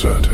certain.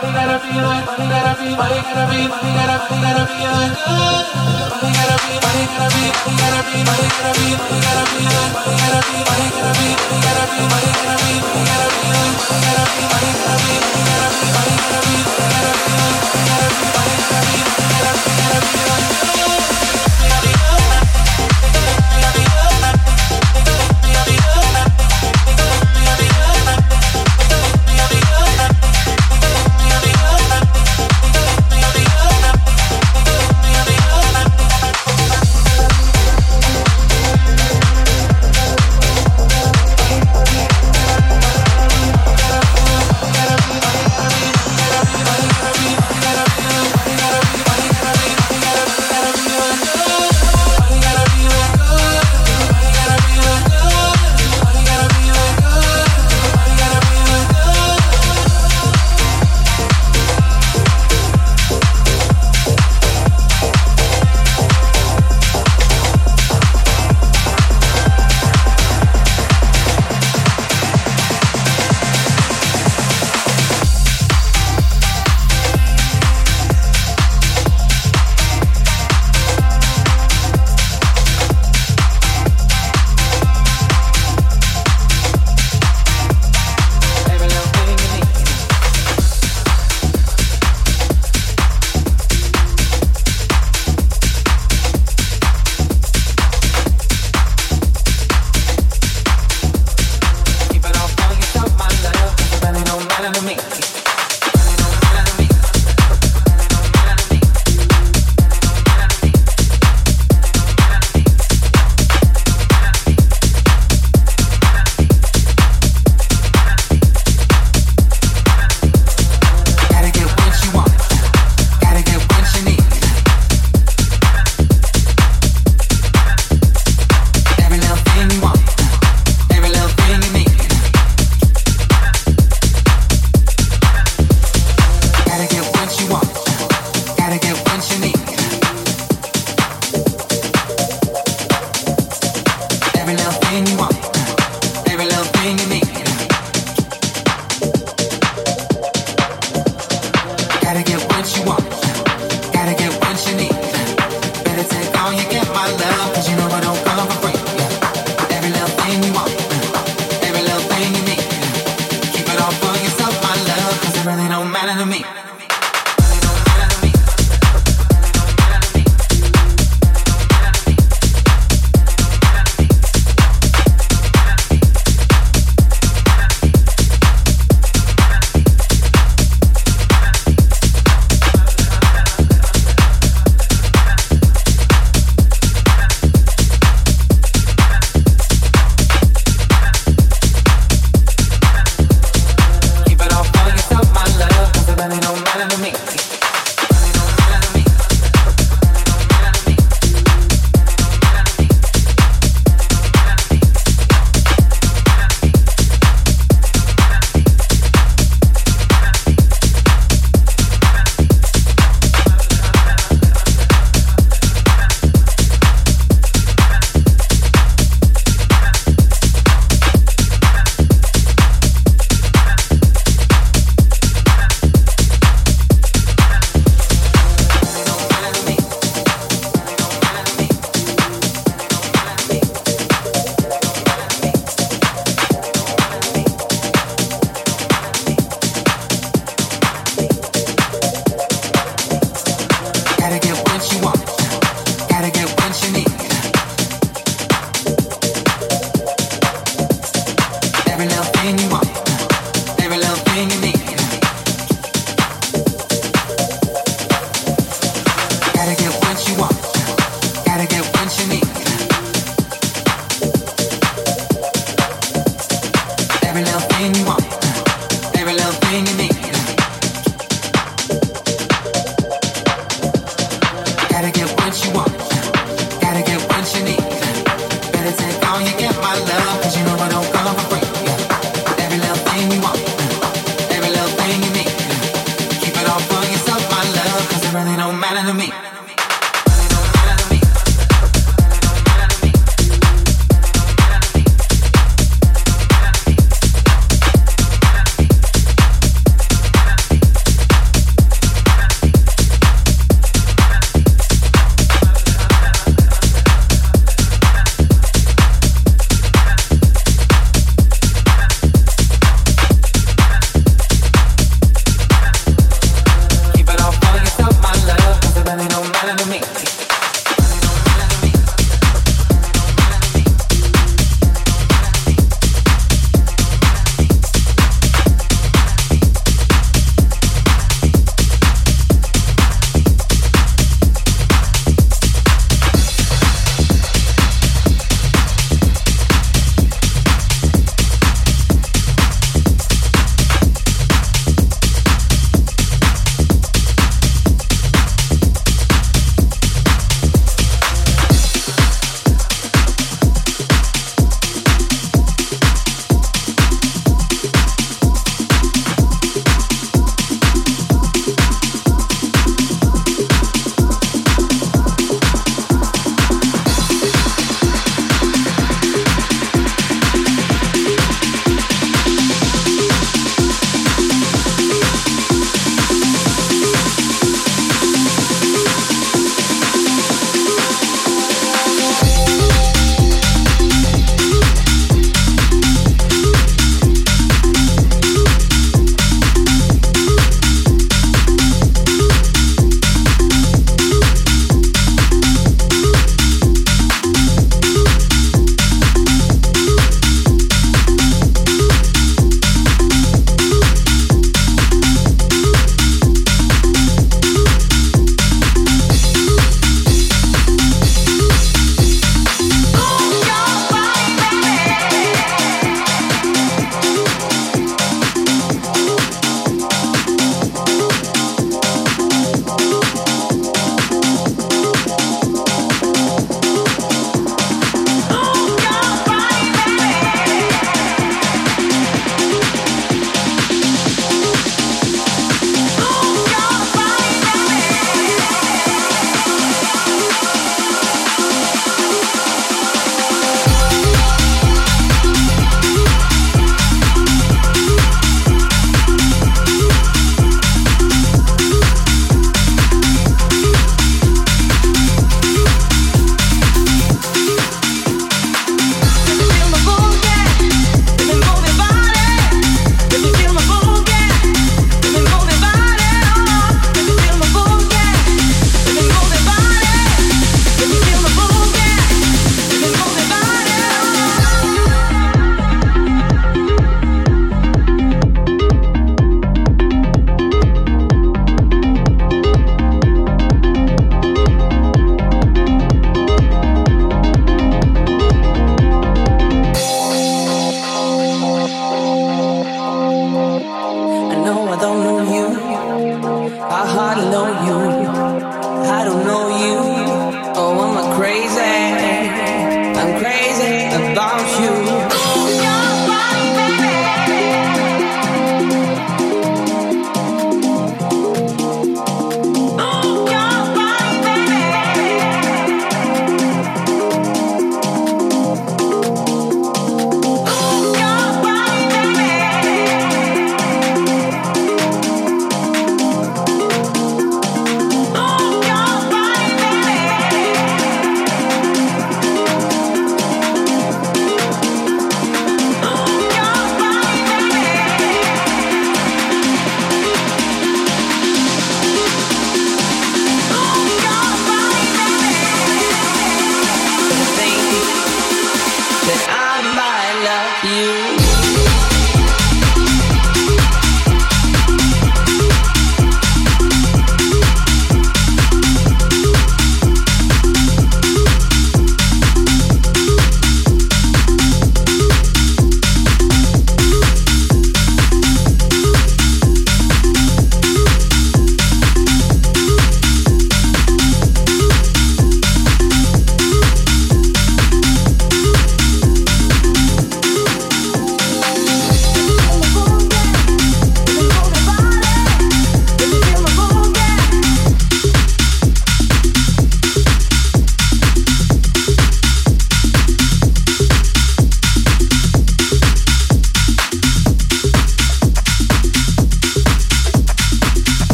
Money gotta feel it. Money gotta be. Money gotta be. Money gotta. Money gotta feel it. Money gotta. Money gotta be. Money gotta be. Money gotta be. Money gotta. Money be. Money gotta be. Money gotta. Money gotta be. Money gotta. Money be. Money gotta be. Money gotta be. Money gotta be. Money gotta.